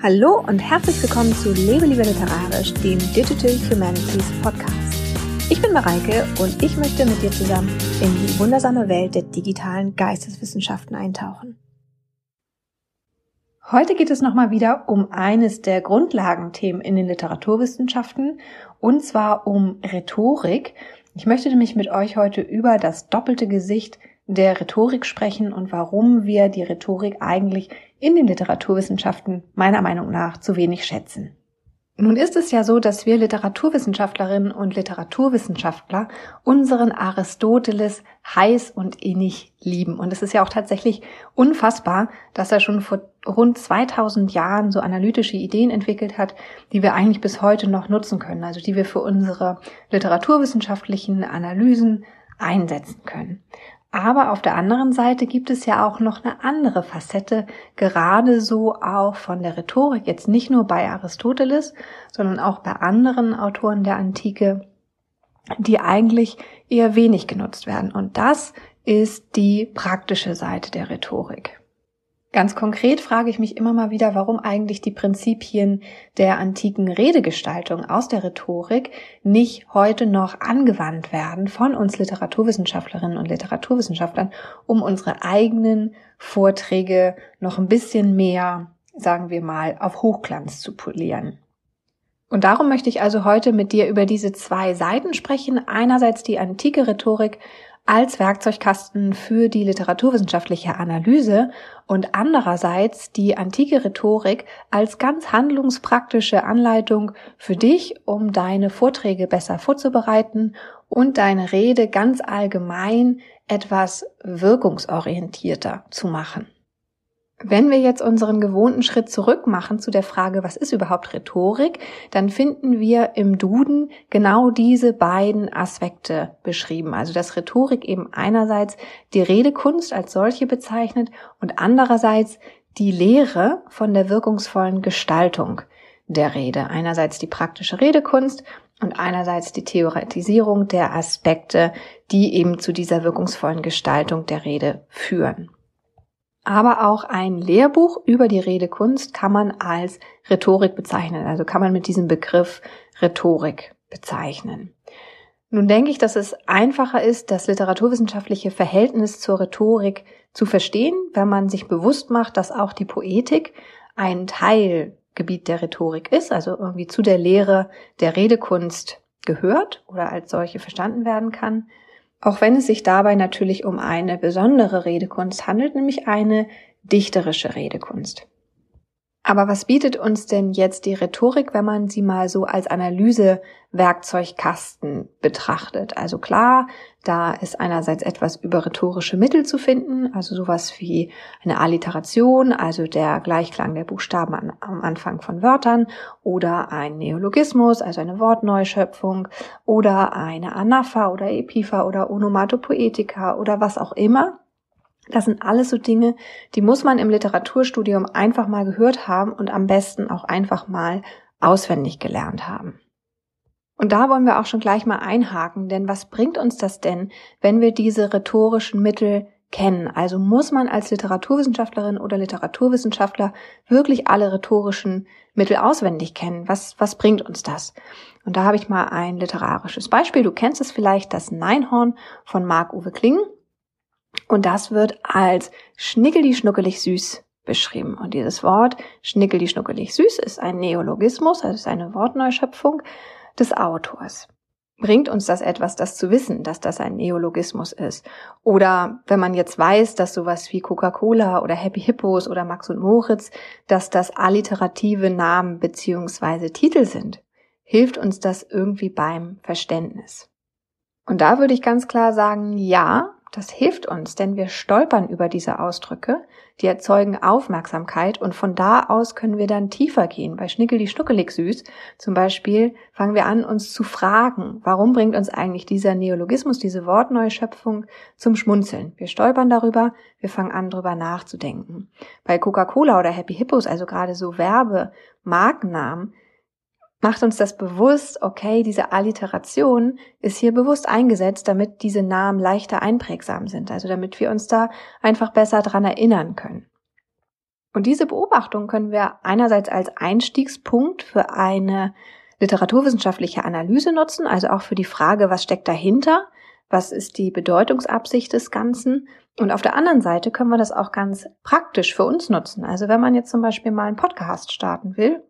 Hallo und herzlich willkommen zu Lebe lieber literarisch, dem Digital Humanities Podcast. Ich bin Mareike und ich möchte mit dir zusammen in die wundersame Welt der digitalen Geisteswissenschaften eintauchen. Heute geht es nochmal wieder um eines der Grundlagenthemen in den Literaturwissenschaften und zwar um Rhetorik. Ich möchte nämlich mit euch heute über das doppelte Gesicht der Rhetorik sprechen und warum wir die Rhetorik eigentlich in den Literaturwissenschaften meiner Meinung nach zu wenig schätzen. Nun ist es ja so, dass wir Literaturwissenschaftlerinnen und Literaturwissenschaftler unseren Aristoteles heiß und innig lieben. Und es ist ja auch tatsächlich unfassbar, dass er schon vor rund 2000 Jahren so analytische Ideen entwickelt hat, die wir eigentlich bis heute noch nutzen können, also die wir für unsere literaturwissenschaftlichen Analysen einsetzen können. Aber auf der anderen Seite gibt es ja auch noch eine andere Facette, gerade so auch von der Rhetorik, jetzt nicht nur bei Aristoteles, sondern auch bei anderen Autoren der Antike, die eigentlich eher wenig genutzt werden. Und das ist die praktische Seite der Rhetorik. Ganz konkret frage ich mich immer mal wieder, warum eigentlich die Prinzipien der antiken Redegestaltung aus der Rhetorik nicht heute noch angewandt werden von uns Literaturwissenschaftlerinnen und Literaturwissenschaftlern, um unsere eigenen Vorträge noch ein bisschen mehr, sagen wir mal, auf Hochglanz zu polieren. Und darum möchte ich also heute mit dir über diese zwei Seiten sprechen. Einerseits die antike Rhetorik als Werkzeugkasten für die literaturwissenschaftliche Analyse und andererseits die antike Rhetorik als ganz handlungspraktische Anleitung für dich, um deine Vorträge besser vorzubereiten und deine Rede ganz allgemein etwas wirkungsorientierter zu machen. Wenn wir jetzt unseren gewohnten Schritt zurück machen zu der Frage, was ist überhaupt Rhetorik, dann finden wir im Duden genau diese beiden Aspekte beschrieben. Also dass Rhetorik eben einerseits die Redekunst als solche bezeichnet und andererseits die Lehre von der wirkungsvollen Gestaltung der Rede. Einerseits die praktische Redekunst und einerseits die Theoretisierung der Aspekte, die eben zu dieser wirkungsvollen Gestaltung der Rede führen aber auch ein Lehrbuch über die Redekunst kann man als Rhetorik bezeichnen. Also kann man mit diesem Begriff Rhetorik bezeichnen. Nun denke ich, dass es einfacher ist, das literaturwissenschaftliche Verhältnis zur Rhetorik zu verstehen, wenn man sich bewusst macht, dass auch die Poetik ein Teilgebiet der Rhetorik ist, also irgendwie zu der Lehre der Redekunst gehört oder als solche verstanden werden kann auch wenn es sich dabei natürlich um eine besondere Redekunst handelt, nämlich eine dichterische Redekunst. Aber was bietet uns denn jetzt die Rhetorik, wenn man sie mal so als Analysewerkzeugkasten betrachtet? Also klar, da ist einerseits etwas über rhetorische Mittel zu finden, also sowas wie eine Alliteration, also der Gleichklang der Buchstaben an, am Anfang von Wörtern, oder ein Neologismus, also eine Wortneuschöpfung, oder eine Anapha oder Epipha oder Onomatopoetika oder was auch immer. Das sind alles so Dinge, die muss man im Literaturstudium einfach mal gehört haben und am besten auch einfach mal auswendig gelernt haben. Und da wollen wir auch schon gleich mal einhaken, denn was bringt uns das denn, wenn wir diese rhetorischen Mittel kennen? Also muss man als Literaturwissenschaftlerin oder Literaturwissenschaftler wirklich alle rhetorischen Mittel auswendig kennen? Was, was bringt uns das? Und da habe ich mal ein literarisches Beispiel. Du kennst es vielleicht, das Neinhorn von Marc-Uwe Kling. Und das wird als schnickeli-schnuckelig süß beschrieben. Und dieses Wort schnickeli-schnuckelig süß ist ein Neologismus, also ist eine Wortneuschöpfung des Autors. Bringt uns das etwas, das zu wissen, dass das ein Neologismus ist? Oder wenn man jetzt weiß, dass sowas wie Coca-Cola oder Happy Hippos oder Max und Moritz, dass das alliterative Namen beziehungsweise Titel sind, hilft uns das irgendwie beim Verständnis? Und da würde ich ganz klar sagen, ja, das hilft uns, denn wir stolpern über diese Ausdrücke, die erzeugen Aufmerksamkeit und von da aus können wir dann tiefer gehen. Bei Schnickeli Schnuckelig süß zum Beispiel fangen wir an, uns zu fragen, warum bringt uns eigentlich dieser Neologismus, diese Wortneuschöpfung zum Schmunzeln? Wir stolpern darüber, wir fangen an, darüber nachzudenken. Bei Coca-Cola oder Happy Hippos, also gerade so Werbe, Markennamen, macht uns das bewusst, okay, diese Alliteration ist hier bewusst eingesetzt, damit diese Namen leichter einprägsam sind, also damit wir uns da einfach besser dran erinnern können. Und diese Beobachtung können wir einerseits als Einstiegspunkt für eine literaturwissenschaftliche Analyse nutzen, also auch für die Frage, was steckt dahinter, was ist die Bedeutungsabsicht des Ganzen. Und auf der anderen Seite können wir das auch ganz praktisch für uns nutzen. Also wenn man jetzt zum Beispiel mal einen Podcast starten will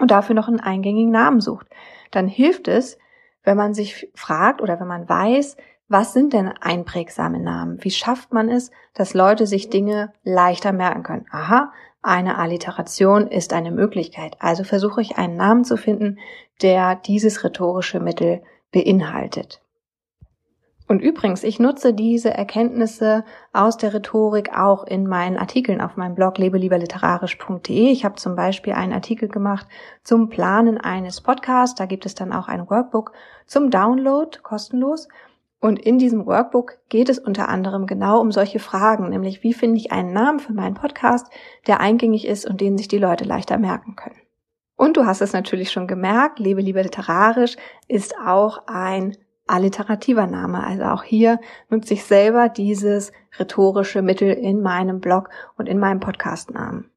und dafür noch einen eingängigen Namen sucht, dann hilft es, wenn man sich fragt oder wenn man weiß, was sind denn einprägsame Namen? Wie schafft man es, dass Leute sich Dinge leichter merken können? Aha, eine Alliteration ist eine Möglichkeit. Also versuche ich einen Namen zu finden, der dieses rhetorische Mittel beinhaltet. Und übrigens, ich nutze diese Erkenntnisse aus der Rhetorik auch in meinen Artikeln auf meinem Blog lebelieberliterarisch.de. Ich habe zum Beispiel einen Artikel gemacht zum Planen eines Podcasts. Da gibt es dann auch ein Workbook zum Download, kostenlos. Und in diesem Workbook geht es unter anderem genau um solche Fragen, nämlich wie finde ich einen Namen für meinen Podcast, der eingängig ist und den sich die Leute leichter merken können. Und du hast es natürlich schon gemerkt, Lebe lieber literarisch ist auch ein alliterativer Name. Also auch hier nutze ich selber dieses rhetorische Mittel in meinem Blog und in meinem Podcastnamen.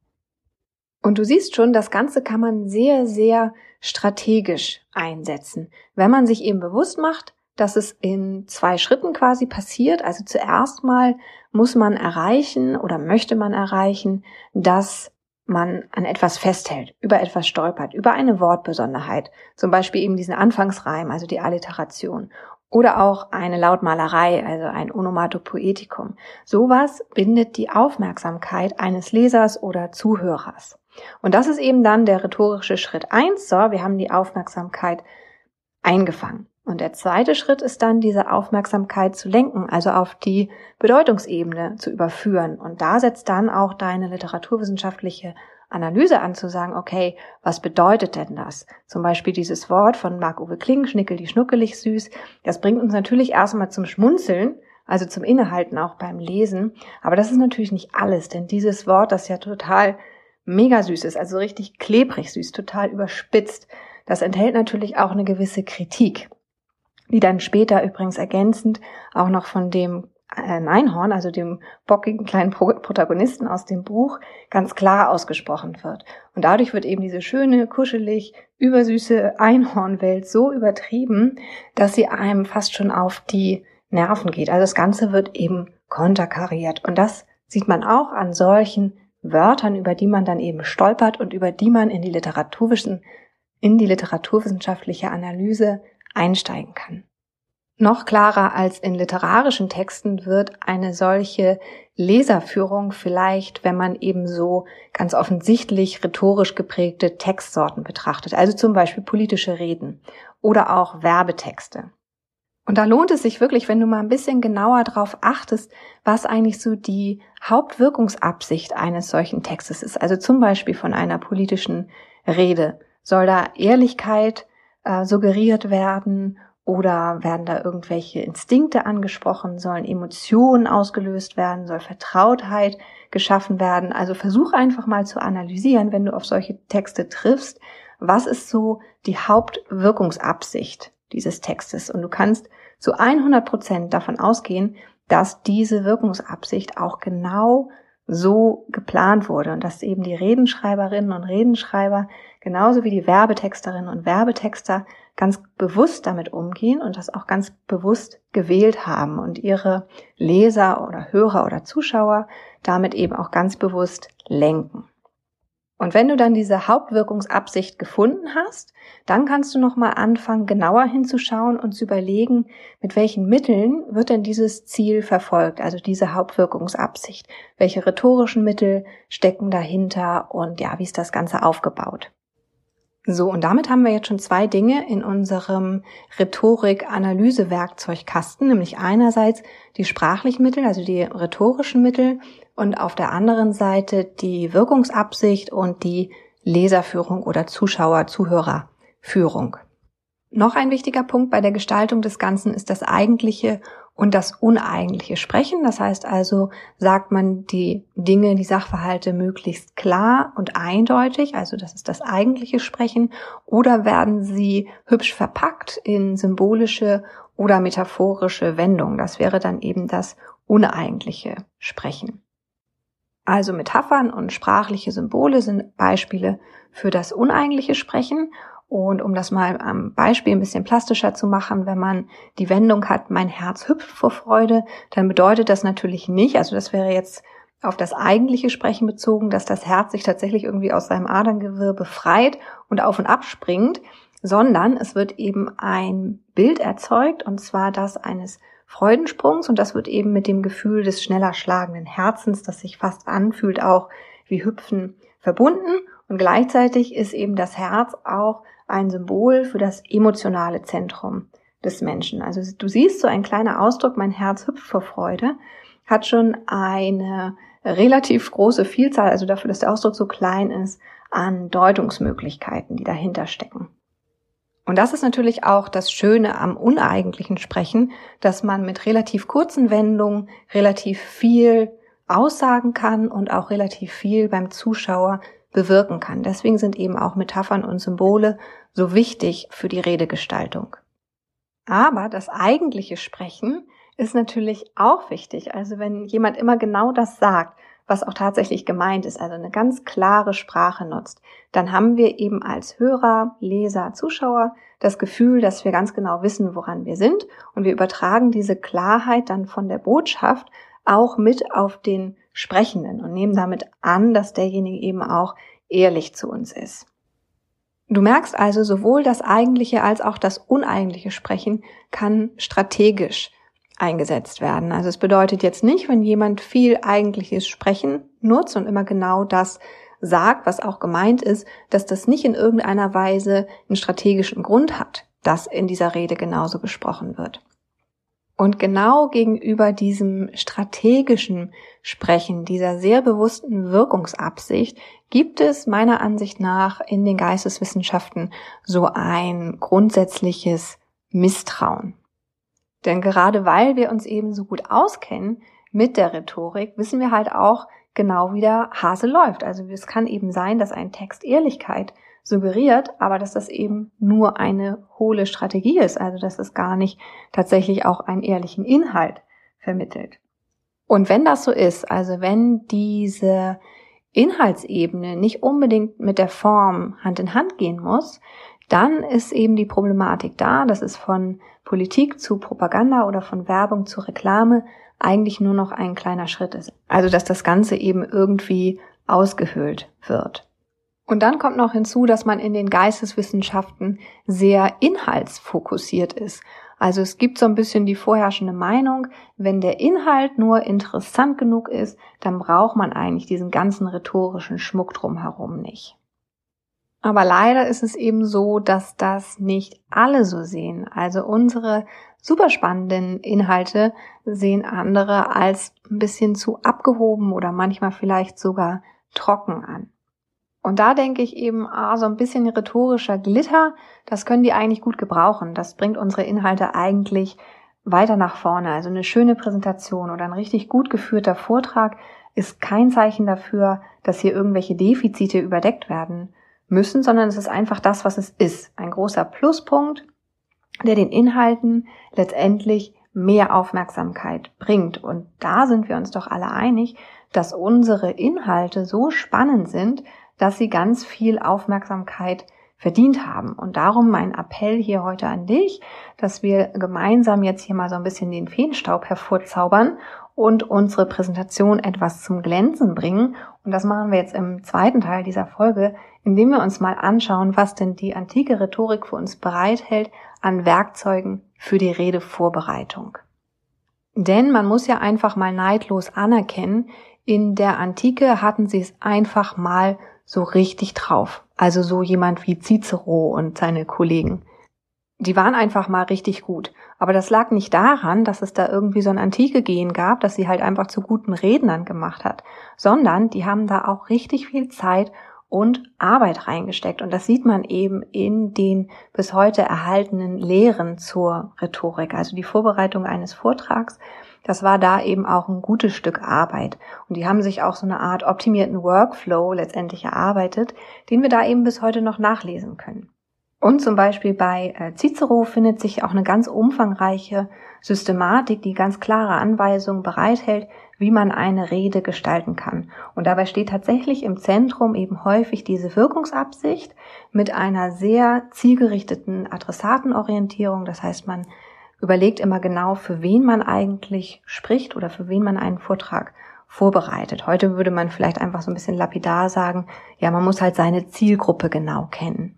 Und du siehst schon, das Ganze kann man sehr, sehr strategisch einsetzen, wenn man sich eben bewusst macht, dass es in zwei Schritten quasi passiert. Also zuerst mal muss man erreichen oder möchte man erreichen, dass man an etwas festhält, über etwas stolpert, über eine Wortbesonderheit, zum Beispiel eben diesen Anfangsreim, also die Alliteration, oder auch eine Lautmalerei, also ein Onomatopoetikum. Sowas bindet die Aufmerksamkeit eines Lesers oder Zuhörers. Und das ist eben dann der rhetorische Schritt eins. So, wir haben die Aufmerksamkeit eingefangen. Und der zweite Schritt ist dann, diese Aufmerksamkeit zu lenken, also auf die Bedeutungsebene zu überführen. Und da setzt dann auch deine literaturwissenschaftliche Analyse an, zu sagen, okay, was bedeutet denn das? Zum Beispiel dieses Wort von Marc-Uwe Kling, schnickel die schnuckelig süß. Das bringt uns natürlich erstmal zum Schmunzeln, also zum Innehalten auch beim Lesen. Aber das ist natürlich nicht alles, denn dieses Wort, das ja total mega süß ist, also richtig klebrig süß, total überspitzt, das enthält natürlich auch eine gewisse Kritik die dann später übrigens ergänzend auch noch von dem äh, Neinhorn, also dem bockigen kleinen Protagonisten aus dem Buch, ganz klar ausgesprochen wird. Und dadurch wird eben diese schöne, kuschelig, übersüße Einhornwelt so übertrieben, dass sie einem fast schon auf die Nerven geht. Also das Ganze wird eben konterkariert. Und das sieht man auch an solchen Wörtern, über die man dann eben stolpert und über die man in die literaturwissenschaftliche Analyse einsteigen kann. Noch klarer als in literarischen Texten wird eine solche Leserführung vielleicht, wenn man eben so ganz offensichtlich rhetorisch geprägte Textsorten betrachtet, also zum Beispiel politische Reden oder auch Werbetexte. Und da lohnt es sich wirklich, wenn du mal ein bisschen genauer darauf achtest, was eigentlich so die Hauptwirkungsabsicht eines solchen Textes ist. Also zum Beispiel von einer politischen Rede. Soll da Ehrlichkeit äh, suggeriert werden oder werden da irgendwelche Instinkte angesprochen, sollen Emotionen ausgelöst werden, soll Vertrautheit geschaffen werden. Also versuch einfach mal zu analysieren, wenn du auf solche Texte triffst, was ist so die Hauptwirkungsabsicht dieses Textes. Und du kannst zu 100 Prozent davon ausgehen, dass diese Wirkungsabsicht auch genau so geplant wurde und dass eben die Redenschreiberinnen und Redenschreiber genauso wie die Werbetexterinnen und Werbetexter ganz bewusst damit umgehen und das auch ganz bewusst gewählt haben und ihre Leser oder Hörer oder Zuschauer damit eben auch ganz bewusst lenken. Und wenn du dann diese Hauptwirkungsabsicht gefunden hast, dann kannst du nochmal anfangen, genauer hinzuschauen und zu überlegen, mit welchen Mitteln wird denn dieses Ziel verfolgt, also diese Hauptwirkungsabsicht. Welche rhetorischen Mittel stecken dahinter und ja, wie ist das Ganze aufgebaut? So, und damit haben wir jetzt schon zwei Dinge in unserem Rhetorik-Analyse-Werkzeugkasten, nämlich einerseits die sprachlichen Mittel, also die rhetorischen Mittel, und auf der anderen Seite die Wirkungsabsicht und die Leserführung oder Zuschauer, Zuhörerführung. Noch ein wichtiger Punkt bei der Gestaltung des Ganzen ist das eigentliche und das uneigentliche Sprechen. Das heißt also, sagt man die Dinge, die Sachverhalte möglichst klar und eindeutig, also das ist das eigentliche Sprechen, oder werden sie hübsch verpackt in symbolische oder metaphorische Wendungen. Das wäre dann eben das uneigentliche Sprechen. Also Metaphern und sprachliche Symbole sind Beispiele für das uneigentliche Sprechen. Und um das mal am Beispiel ein bisschen plastischer zu machen, wenn man die Wendung hat, mein Herz hüpft vor Freude, dann bedeutet das natürlich nicht, also das wäre jetzt auf das eigentliche Sprechen bezogen, dass das Herz sich tatsächlich irgendwie aus seinem Aderngewirr befreit und auf und ab springt, sondern es wird eben ein Bild erzeugt, und zwar das eines Freudensprungs, und das wird eben mit dem Gefühl des schneller schlagenden Herzens, das sich fast anfühlt, auch wie Hüpfen verbunden. Und gleichzeitig ist eben das Herz auch ein Symbol für das emotionale Zentrum des Menschen. Also du siehst so ein kleiner Ausdruck, mein Herz hüpft vor Freude, hat schon eine relativ große Vielzahl, also dafür, dass der Ausdruck so klein ist, an Deutungsmöglichkeiten, die dahinter stecken. Und das ist natürlich auch das Schöne am uneigentlichen Sprechen, dass man mit relativ kurzen Wendungen relativ viel aussagen kann und auch relativ viel beim Zuschauer bewirken kann. Deswegen sind eben auch Metaphern und Symbole so wichtig für die Redegestaltung. Aber das eigentliche Sprechen ist natürlich auch wichtig. Also wenn jemand immer genau das sagt, was auch tatsächlich gemeint ist, also eine ganz klare Sprache nutzt, dann haben wir eben als Hörer, Leser, Zuschauer das Gefühl, dass wir ganz genau wissen, woran wir sind und wir übertragen diese Klarheit dann von der Botschaft auch mit auf den Sprechenden und nehmen damit an, dass derjenige eben auch ehrlich zu uns ist. Du merkst also, sowohl das eigentliche als auch das uneigentliche Sprechen kann strategisch eingesetzt werden. Also es bedeutet jetzt nicht, wenn jemand viel eigentliches Sprechen nutzt und immer genau das sagt, was auch gemeint ist, dass das nicht in irgendeiner Weise einen strategischen Grund hat, dass in dieser Rede genauso gesprochen wird. Und genau gegenüber diesem strategischen Sprechen, dieser sehr bewussten Wirkungsabsicht, gibt es meiner Ansicht nach in den Geisteswissenschaften so ein grundsätzliches Misstrauen. Denn gerade weil wir uns eben so gut auskennen mit der Rhetorik, wissen wir halt auch genau, wie der Hase läuft. Also es kann eben sein, dass ein Text Ehrlichkeit suggeriert, aber dass das eben nur eine hohle Strategie ist, also dass es gar nicht tatsächlich auch einen ehrlichen Inhalt vermittelt. Und wenn das so ist, also wenn diese Inhaltsebene nicht unbedingt mit der Form Hand in Hand gehen muss, dann ist eben die Problematik da, dass es von Politik zu Propaganda oder von Werbung zu Reklame eigentlich nur noch ein kleiner Schritt ist. Also dass das Ganze eben irgendwie ausgehöhlt wird. Und dann kommt noch hinzu, dass man in den Geisteswissenschaften sehr inhaltsfokussiert ist. Also es gibt so ein bisschen die vorherrschende Meinung, wenn der Inhalt nur interessant genug ist, dann braucht man eigentlich diesen ganzen rhetorischen Schmuck drumherum nicht. Aber leider ist es eben so, dass das nicht alle so sehen. Also unsere super spannenden Inhalte sehen andere als ein bisschen zu abgehoben oder manchmal vielleicht sogar trocken an. Und da denke ich eben, ah, so ein bisschen rhetorischer Glitter, das können die eigentlich gut gebrauchen. Das bringt unsere Inhalte eigentlich weiter nach vorne. Also eine schöne Präsentation oder ein richtig gut geführter Vortrag ist kein Zeichen dafür, dass hier irgendwelche Defizite überdeckt werden müssen, sondern es ist einfach das, was es ist. Ein großer Pluspunkt, der den Inhalten letztendlich mehr Aufmerksamkeit bringt. Und da sind wir uns doch alle einig, dass unsere Inhalte so spannend sind, dass sie ganz viel Aufmerksamkeit verdient haben. Und darum mein Appell hier heute an dich, dass wir gemeinsam jetzt hier mal so ein bisschen den Feenstaub hervorzaubern und unsere Präsentation etwas zum Glänzen bringen. Und das machen wir jetzt im zweiten Teil dieser Folge, indem wir uns mal anschauen, was denn die antike Rhetorik für uns bereithält an Werkzeugen für die Redevorbereitung. Denn man muss ja einfach mal neidlos anerkennen, in der Antike hatten sie es einfach mal so richtig drauf. Also so jemand wie Cicero und seine Kollegen. Die waren einfach mal richtig gut. Aber das lag nicht daran, dass es da irgendwie so ein antike Gehen gab, dass sie halt einfach zu guten Rednern gemacht hat, sondern die haben da auch richtig viel Zeit und Arbeit reingesteckt. Und das sieht man eben in den bis heute erhaltenen Lehren zur Rhetorik. Also die Vorbereitung eines Vortrags, das war da eben auch ein gutes Stück Arbeit. Und die haben sich auch so eine Art optimierten Workflow letztendlich erarbeitet, den wir da eben bis heute noch nachlesen können. Und zum Beispiel bei äh, Cicero findet sich auch eine ganz umfangreiche Systematik, die ganz klare Anweisungen bereithält, wie man eine Rede gestalten kann. Und dabei steht tatsächlich im Zentrum eben häufig diese Wirkungsabsicht mit einer sehr zielgerichteten Adressatenorientierung. Das heißt, man überlegt immer genau, für wen man eigentlich spricht oder für wen man einen Vortrag vorbereitet. Heute würde man vielleicht einfach so ein bisschen lapidar sagen, ja, man muss halt seine Zielgruppe genau kennen.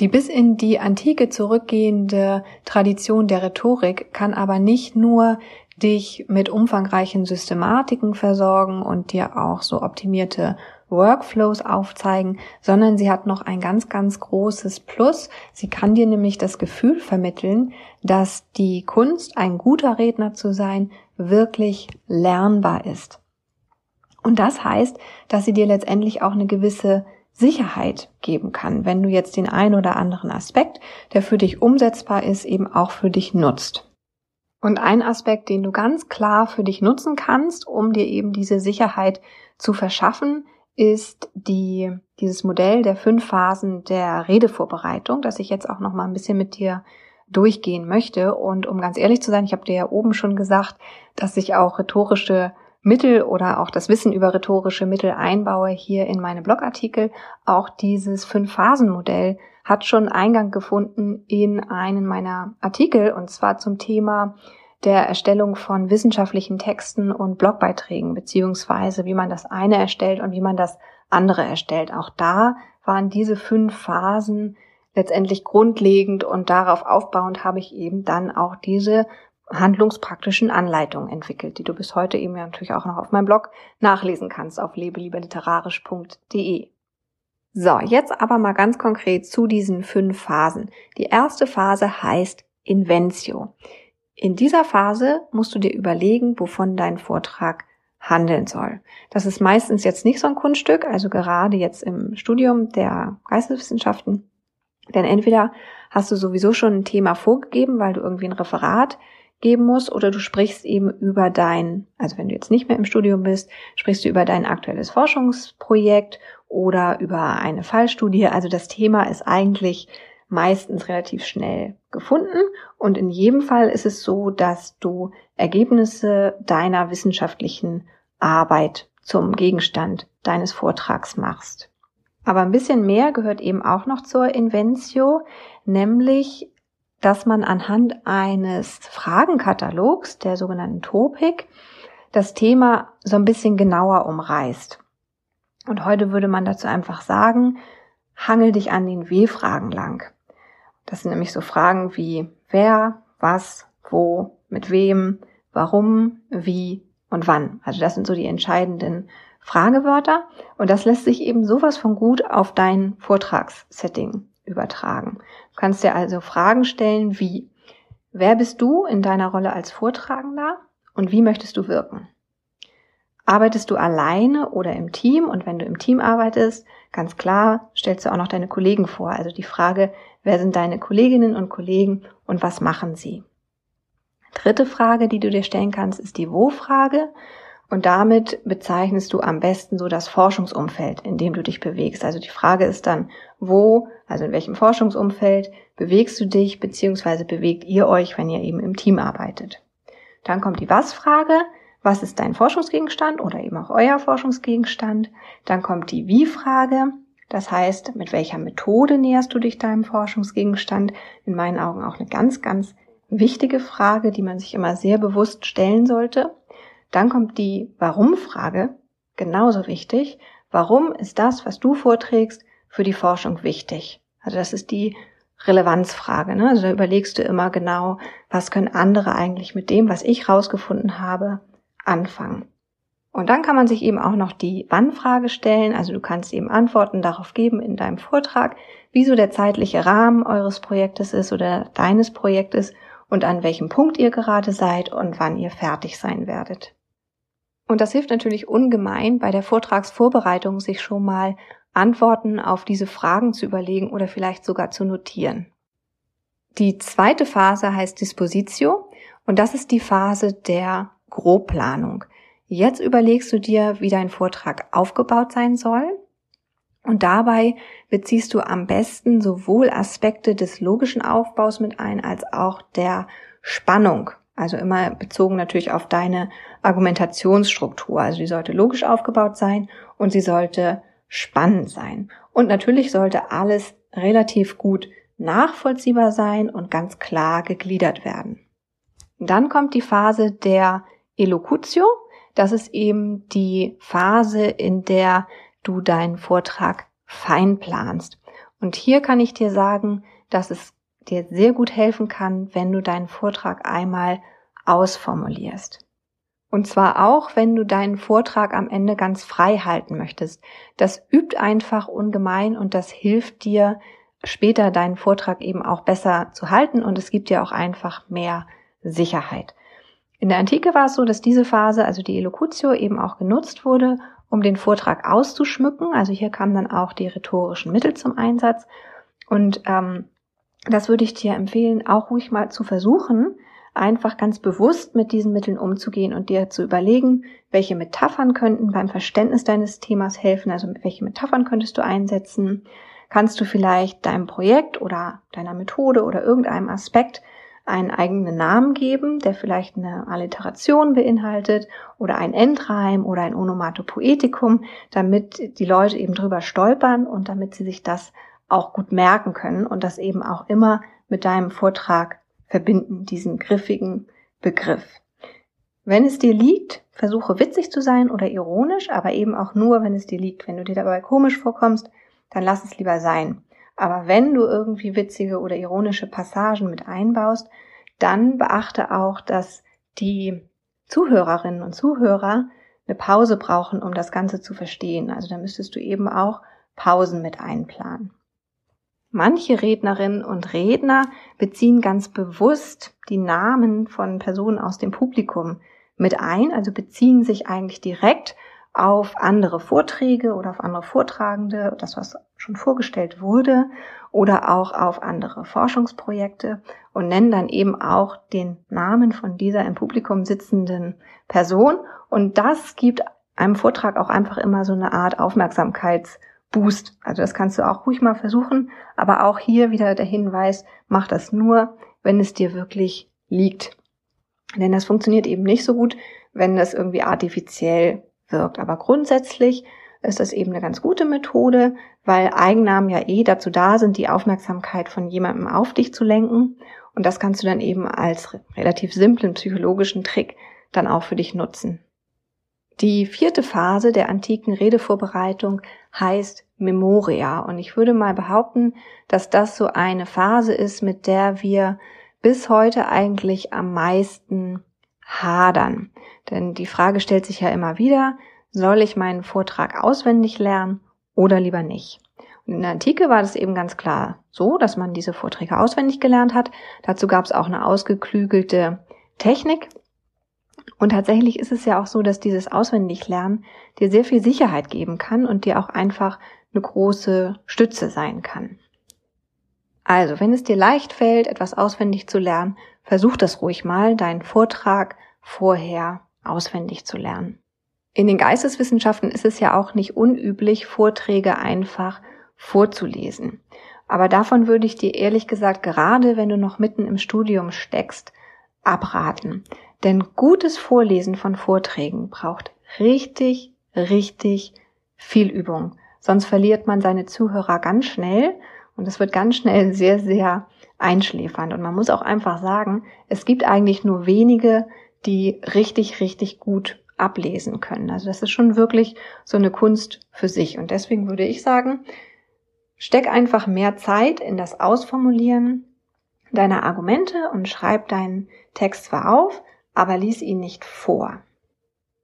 Die bis in die Antike zurückgehende Tradition der Rhetorik kann aber nicht nur dich mit umfangreichen Systematiken versorgen und dir auch so optimierte Workflows aufzeigen, sondern sie hat noch ein ganz, ganz großes Plus. Sie kann dir nämlich das Gefühl vermitteln, dass die Kunst, ein guter Redner zu sein, wirklich lernbar ist. Und das heißt, dass sie dir letztendlich auch eine gewisse Sicherheit geben kann, wenn du jetzt den einen oder anderen Aspekt, der für dich umsetzbar ist, eben auch für dich nutzt. Und ein Aspekt, den du ganz klar für dich nutzen kannst, um dir eben diese Sicherheit zu verschaffen, ist die, dieses Modell der fünf Phasen der Redevorbereitung, das ich jetzt auch noch mal ein bisschen mit dir durchgehen möchte. Und um ganz ehrlich zu sein, ich habe dir ja oben schon gesagt, dass ich auch rhetorische Mittel oder auch das Wissen über rhetorische Mittel einbaue hier in meine Blogartikel. Auch dieses Fünf-Phasen-Modell hat schon Eingang gefunden in einen meiner Artikel und zwar zum Thema der Erstellung von wissenschaftlichen Texten und Blogbeiträgen, beziehungsweise wie man das eine erstellt und wie man das andere erstellt. Auch da waren diese fünf Phasen letztendlich grundlegend und darauf aufbauend habe ich eben dann auch diese handlungspraktischen Anleitungen entwickelt, die du bis heute eben ja natürlich auch noch auf meinem Blog nachlesen kannst auf lebelieberliterarisch.de. So, jetzt aber mal ganz konkret zu diesen fünf Phasen. Die erste Phase heißt Inventio. In dieser Phase musst du dir überlegen, wovon dein Vortrag handeln soll. Das ist meistens jetzt nicht so ein Kunststück, also gerade jetzt im Studium der Geisteswissenschaften. Denn entweder hast du sowieso schon ein Thema vorgegeben, weil du irgendwie ein Referat geben muss oder du sprichst eben über dein, also wenn du jetzt nicht mehr im Studium bist, sprichst du über dein aktuelles Forschungsprojekt oder über eine Fallstudie. Also das Thema ist eigentlich meistens relativ schnell gefunden und in jedem Fall ist es so, dass du Ergebnisse deiner wissenschaftlichen Arbeit zum Gegenstand deines Vortrags machst. Aber ein bisschen mehr gehört eben auch noch zur Inventio, nämlich dass man anhand eines Fragenkatalogs, der sogenannten Topik, das Thema so ein bisschen genauer umreißt. Und heute würde man dazu einfach sagen, hangel dich an den W-Fragen lang. Das sind nämlich so Fragen wie wer, was, wo, mit wem, warum, wie und wann. Also das sind so die entscheidenden Fragewörter und das lässt sich eben sowas von gut auf dein Vortragssetting übertragen. Du kannst dir also Fragen stellen wie, wer bist du in deiner Rolle als Vortragender und wie möchtest du wirken? Arbeitest du alleine oder im Team? Und wenn du im Team arbeitest, ganz klar, stellst du auch noch deine Kollegen vor. Also die Frage, wer sind deine Kolleginnen und Kollegen und was machen sie? Dritte Frage, die du dir stellen kannst, ist die Wo-Frage. Und damit bezeichnest du am besten so das Forschungsumfeld, in dem du dich bewegst. Also die Frage ist dann, wo, also in welchem Forschungsumfeld bewegst du dich, beziehungsweise bewegt ihr euch, wenn ihr eben im Team arbeitet. Dann kommt die Was-Frage. Was ist dein Forschungsgegenstand oder eben auch euer Forschungsgegenstand? Dann kommt die Wie-Frage. Das heißt, mit welcher Methode näherst du dich deinem Forschungsgegenstand? In meinen Augen auch eine ganz, ganz wichtige Frage, die man sich immer sehr bewusst stellen sollte. Dann kommt die Warum-Frage, genauso wichtig. Warum ist das, was du vorträgst, für die Forschung wichtig? Also das ist die Relevanzfrage. Ne? Also da überlegst du immer genau, was können andere eigentlich mit dem, was ich rausgefunden habe, anfangen. Und dann kann man sich eben auch noch die Wann-Frage stellen. Also du kannst eben Antworten darauf geben in deinem Vortrag, wieso der zeitliche Rahmen eures Projektes ist oder deines Projektes und an welchem Punkt ihr gerade seid und wann ihr fertig sein werdet. Und das hilft natürlich ungemein bei der Vortragsvorbereitung, sich schon mal Antworten auf diese Fragen zu überlegen oder vielleicht sogar zu notieren. Die zweite Phase heißt Dispositio und das ist die Phase der Grobplanung. Jetzt überlegst du dir, wie dein Vortrag aufgebaut sein soll Und dabei beziehst du am besten sowohl Aspekte des logischen Aufbaus mit ein, als auch der Spannung. Also immer bezogen natürlich auf deine Argumentationsstruktur. Also die sollte logisch aufgebaut sein und sie sollte spannend sein. Und natürlich sollte alles relativ gut nachvollziehbar sein und ganz klar gegliedert werden. Dann kommt die Phase der Elocutio. Das ist eben die Phase, in der du deinen Vortrag fein planst. Und hier kann ich dir sagen, dass es dir sehr gut helfen kann, wenn du deinen Vortrag einmal ausformulierst. Und zwar auch, wenn du deinen Vortrag am Ende ganz frei halten möchtest. Das übt einfach ungemein und das hilft dir, später deinen Vortrag eben auch besser zu halten und es gibt dir auch einfach mehr Sicherheit. In der Antike war es so, dass diese Phase, also die Elocutio, eben auch genutzt wurde, um den Vortrag auszuschmücken. Also hier kamen dann auch die rhetorischen Mittel zum Einsatz. Und ähm, das würde ich dir empfehlen, auch ruhig mal zu versuchen, einfach ganz bewusst mit diesen Mitteln umzugehen und dir zu überlegen, welche Metaphern könnten beim Verständnis deines Themas helfen, also welche Metaphern könntest du einsetzen, kannst du vielleicht deinem Projekt oder deiner Methode oder irgendeinem Aspekt einen eigenen Namen geben, der vielleicht eine Alliteration beinhaltet oder ein Endreim oder ein Onomatopoetikum, damit die Leute eben drüber stolpern und damit sie sich das auch gut merken können und das eben auch immer mit deinem Vortrag verbinden, diesen griffigen Begriff. Wenn es dir liegt, versuche witzig zu sein oder ironisch, aber eben auch nur, wenn es dir liegt. Wenn du dir dabei komisch vorkommst, dann lass es lieber sein. Aber wenn du irgendwie witzige oder ironische Passagen mit einbaust, dann beachte auch, dass die Zuhörerinnen und Zuhörer eine Pause brauchen, um das Ganze zu verstehen. Also da müsstest du eben auch Pausen mit einplanen. Manche Rednerinnen und Redner beziehen ganz bewusst die Namen von Personen aus dem Publikum mit ein, also beziehen sich eigentlich direkt auf andere Vorträge oder auf andere Vortragende, das was schon vorgestellt wurde, oder auch auf andere Forschungsprojekte und nennen dann eben auch den Namen von dieser im Publikum sitzenden Person. Und das gibt einem Vortrag auch einfach immer so eine Art Aufmerksamkeitsboost. Also das kannst du auch ruhig mal versuchen, aber auch hier wieder der Hinweis, mach das nur, wenn es dir wirklich liegt. Denn das funktioniert eben nicht so gut, wenn das irgendwie artifiziell wirkt. Aber grundsätzlich ist das eben eine ganz gute Methode, weil Eigennamen ja eh dazu da sind, die Aufmerksamkeit von jemandem auf dich zu lenken. Und das kannst du dann eben als relativ simplen psychologischen Trick dann auch für dich nutzen. Die vierte Phase der antiken Redevorbereitung heißt Memoria. Und ich würde mal behaupten, dass das so eine Phase ist, mit der wir bis heute eigentlich am meisten hadern. Denn die Frage stellt sich ja immer wieder, soll ich meinen Vortrag auswendig lernen oder lieber nicht? Und in der Antike war das eben ganz klar so, dass man diese Vorträge auswendig gelernt hat. Dazu gab es auch eine ausgeklügelte Technik. Und tatsächlich ist es ja auch so, dass dieses Auswendiglernen dir sehr viel Sicherheit geben kann und dir auch einfach eine große Stütze sein kann. Also, wenn es dir leicht fällt, etwas auswendig zu lernen, versuch das ruhig mal, deinen Vortrag vorher auswendig zu lernen. In den Geisteswissenschaften ist es ja auch nicht unüblich, Vorträge einfach vorzulesen. Aber davon würde ich dir ehrlich gesagt, gerade wenn du noch mitten im Studium steckst, abraten. Denn gutes Vorlesen von Vorträgen braucht richtig, richtig viel Übung. Sonst verliert man seine Zuhörer ganz schnell und es wird ganz schnell sehr, sehr einschläfernd. Und man muss auch einfach sagen, es gibt eigentlich nur wenige, die richtig, richtig gut ablesen können. Also das ist schon wirklich so eine Kunst für sich. Und deswegen würde ich sagen, steck einfach mehr Zeit in das Ausformulieren deiner Argumente und schreib deinen Text zwar auf, aber lies ihn nicht vor.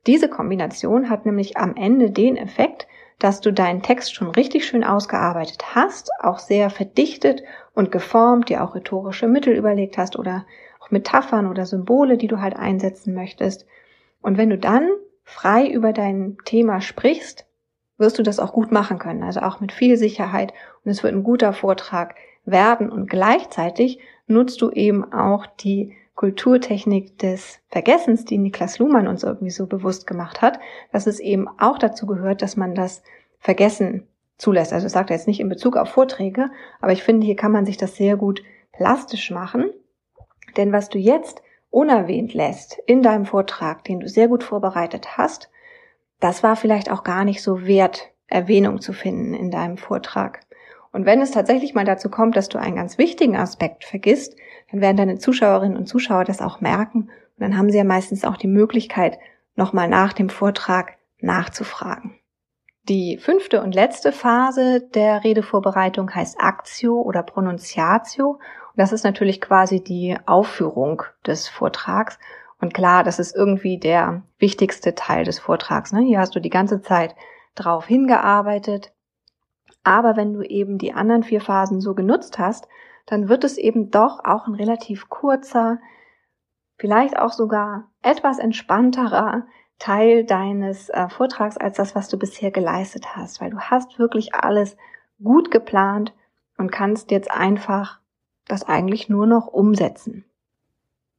Diese Kombination hat nämlich am Ende den Effekt, dass du deinen Text schon richtig schön ausgearbeitet hast, auch sehr verdichtet und geformt, dir auch rhetorische Mittel überlegt hast oder auch Metaphern oder Symbole, die du halt einsetzen möchtest. Und wenn du dann frei über dein Thema sprichst, wirst du das auch gut machen können, also auch mit viel Sicherheit und es wird ein guter Vortrag werden und gleichzeitig nutzt du eben auch die Kulturtechnik des Vergessens, die Niklas Luhmann uns irgendwie so bewusst gemacht hat, dass es eben auch dazu gehört, dass man das Vergessen zulässt. Also das sagt er jetzt nicht in Bezug auf Vorträge, aber ich finde, hier kann man sich das sehr gut plastisch machen. Denn was du jetzt unerwähnt lässt in deinem Vortrag, den du sehr gut vorbereitet hast, das war vielleicht auch gar nicht so wert, Erwähnung zu finden in deinem Vortrag. Und wenn es tatsächlich mal dazu kommt, dass du einen ganz wichtigen Aspekt vergisst, dann werden deine Zuschauerinnen und Zuschauer das auch merken und dann haben sie ja meistens auch die Möglichkeit, nochmal nach dem Vortrag nachzufragen. Die fünfte und letzte Phase der Redevorbereitung heißt Actio oder Pronunciatio. Und das ist natürlich quasi die Aufführung des Vortrags. Und klar, das ist irgendwie der wichtigste Teil des Vortrags. Ne? Hier hast du die ganze Zeit drauf hingearbeitet. Aber wenn du eben die anderen vier Phasen so genutzt hast, dann wird es eben doch auch ein relativ kurzer, vielleicht auch sogar etwas entspannterer Teil deines äh, Vortrags als das, was du bisher geleistet hast, weil du hast wirklich alles gut geplant und kannst jetzt einfach das eigentlich nur noch umsetzen.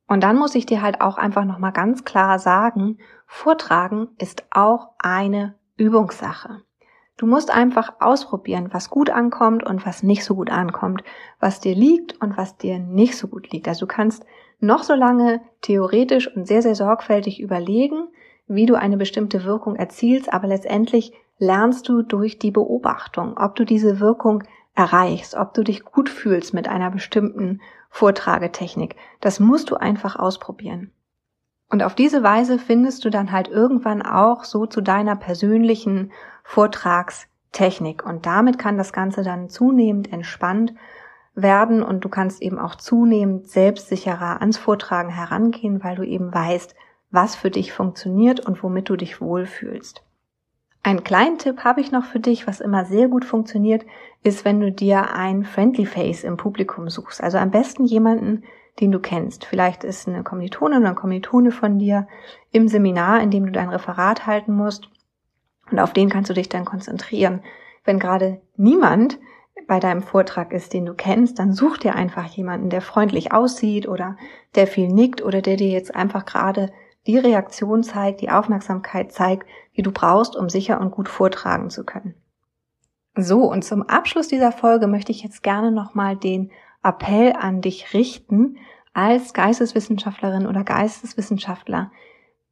Und dann muss ich dir halt auch einfach nochmal ganz klar sagen, Vortragen ist auch eine Übungssache. Du musst einfach ausprobieren, was gut ankommt und was nicht so gut ankommt, was dir liegt und was dir nicht so gut liegt. Also du kannst noch so lange theoretisch und sehr, sehr sorgfältig überlegen, wie du eine bestimmte Wirkung erzielst, aber letztendlich lernst du durch die Beobachtung, ob du diese Wirkung erreichst, ob du dich gut fühlst mit einer bestimmten Vortragetechnik. Das musst du einfach ausprobieren. Und auf diese Weise findest du dann halt irgendwann auch so zu deiner persönlichen Vortragstechnik. Und damit kann das Ganze dann zunehmend entspannt werden und du kannst eben auch zunehmend selbstsicherer ans Vortragen herangehen, weil du eben weißt, was für dich funktioniert und womit du dich wohlfühlst. Einen kleinen Tipp habe ich noch für dich, was immer sehr gut funktioniert, ist, wenn du dir ein Friendly Face im Publikum suchst. Also am besten jemanden, den du kennst. Vielleicht ist eine Kommilitone oder ein Kommilitone von dir im Seminar, in dem du dein Referat halten musst. Und auf den kannst du dich dann konzentrieren. Wenn gerade niemand bei deinem Vortrag ist, den du kennst, dann such dir einfach jemanden, der freundlich aussieht oder der viel nickt oder der dir jetzt einfach gerade die Reaktion zeigt, die Aufmerksamkeit zeigt, die du brauchst, um sicher und gut vortragen zu können. So, und zum Abschluss dieser Folge möchte ich jetzt gerne nochmal den Appell an dich richten, als Geisteswissenschaftlerin oder Geisteswissenschaftler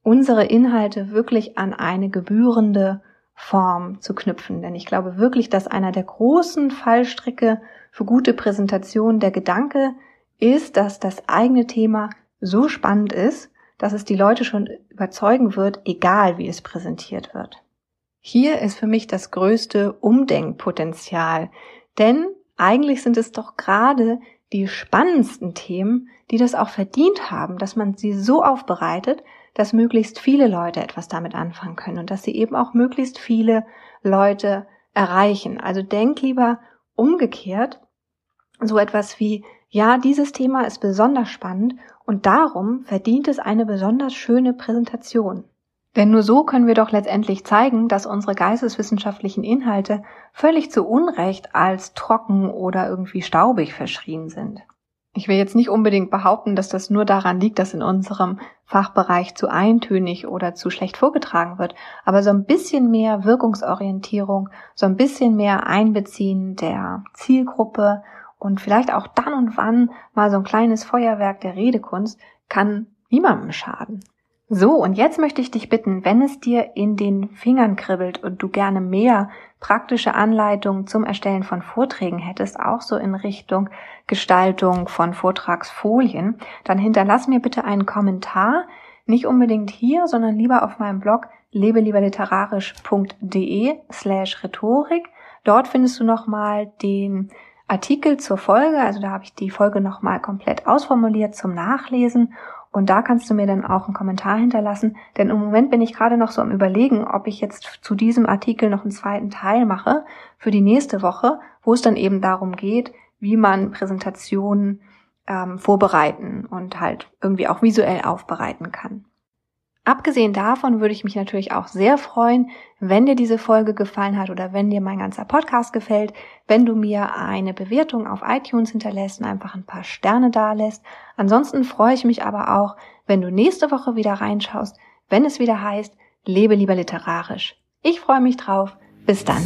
unsere Inhalte wirklich an eine gebührende Form zu knüpfen. Denn ich glaube wirklich, dass einer der großen Fallstricke für gute Präsentation der Gedanke ist, dass das eigene Thema so spannend ist, dass es die Leute schon überzeugen wird, egal wie es präsentiert wird. Hier ist für mich das größte Umdenkpotenzial, denn eigentlich sind es doch gerade die spannendsten Themen, die das auch verdient haben, dass man sie so aufbereitet, dass möglichst viele Leute etwas damit anfangen können und dass sie eben auch möglichst viele Leute erreichen. Also denk lieber umgekehrt so etwas wie, ja, dieses Thema ist besonders spannend und darum verdient es eine besonders schöne Präsentation. Denn nur so können wir doch letztendlich zeigen, dass unsere geisteswissenschaftlichen Inhalte völlig zu Unrecht als trocken oder irgendwie staubig verschrien sind. Ich will jetzt nicht unbedingt behaupten, dass das nur daran liegt, dass in unserem Fachbereich zu eintönig oder zu schlecht vorgetragen wird, aber so ein bisschen mehr Wirkungsorientierung, so ein bisschen mehr Einbeziehen der Zielgruppe und vielleicht auch dann und wann mal so ein kleines Feuerwerk der Redekunst kann niemandem schaden. So, und jetzt möchte ich dich bitten, wenn es dir in den Fingern kribbelt und du gerne mehr praktische Anleitungen zum Erstellen von Vorträgen hättest, auch so in Richtung Gestaltung von Vortragsfolien, dann hinterlass mir bitte einen Kommentar, nicht unbedingt hier, sondern lieber auf meinem Blog lebelieberliterarisch.de slash Rhetorik. Dort findest du nochmal den Artikel zur Folge, also da habe ich die Folge nochmal komplett ausformuliert zum Nachlesen und da kannst du mir dann auch einen Kommentar hinterlassen, denn im Moment bin ich gerade noch so am Überlegen, ob ich jetzt zu diesem Artikel noch einen zweiten Teil mache für die nächste Woche, wo es dann eben darum geht, wie man Präsentationen ähm, vorbereiten und halt irgendwie auch visuell aufbereiten kann. Abgesehen davon würde ich mich natürlich auch sehr freuen, wenn dir diese Folge gefallen hat oder wenn dir mein ganzer Podcast gefällt, wenn du mir eine Bewertung auf iTunes hinterlässt und einfach ein paar Sterne dalässt. Ansonsten freue ich mich aber auch, wenn du nächste Woche wieder reinschaust, wenn es wieder heißt, lebe lieber literarisch. Ich freue mich drauf. Bis dann.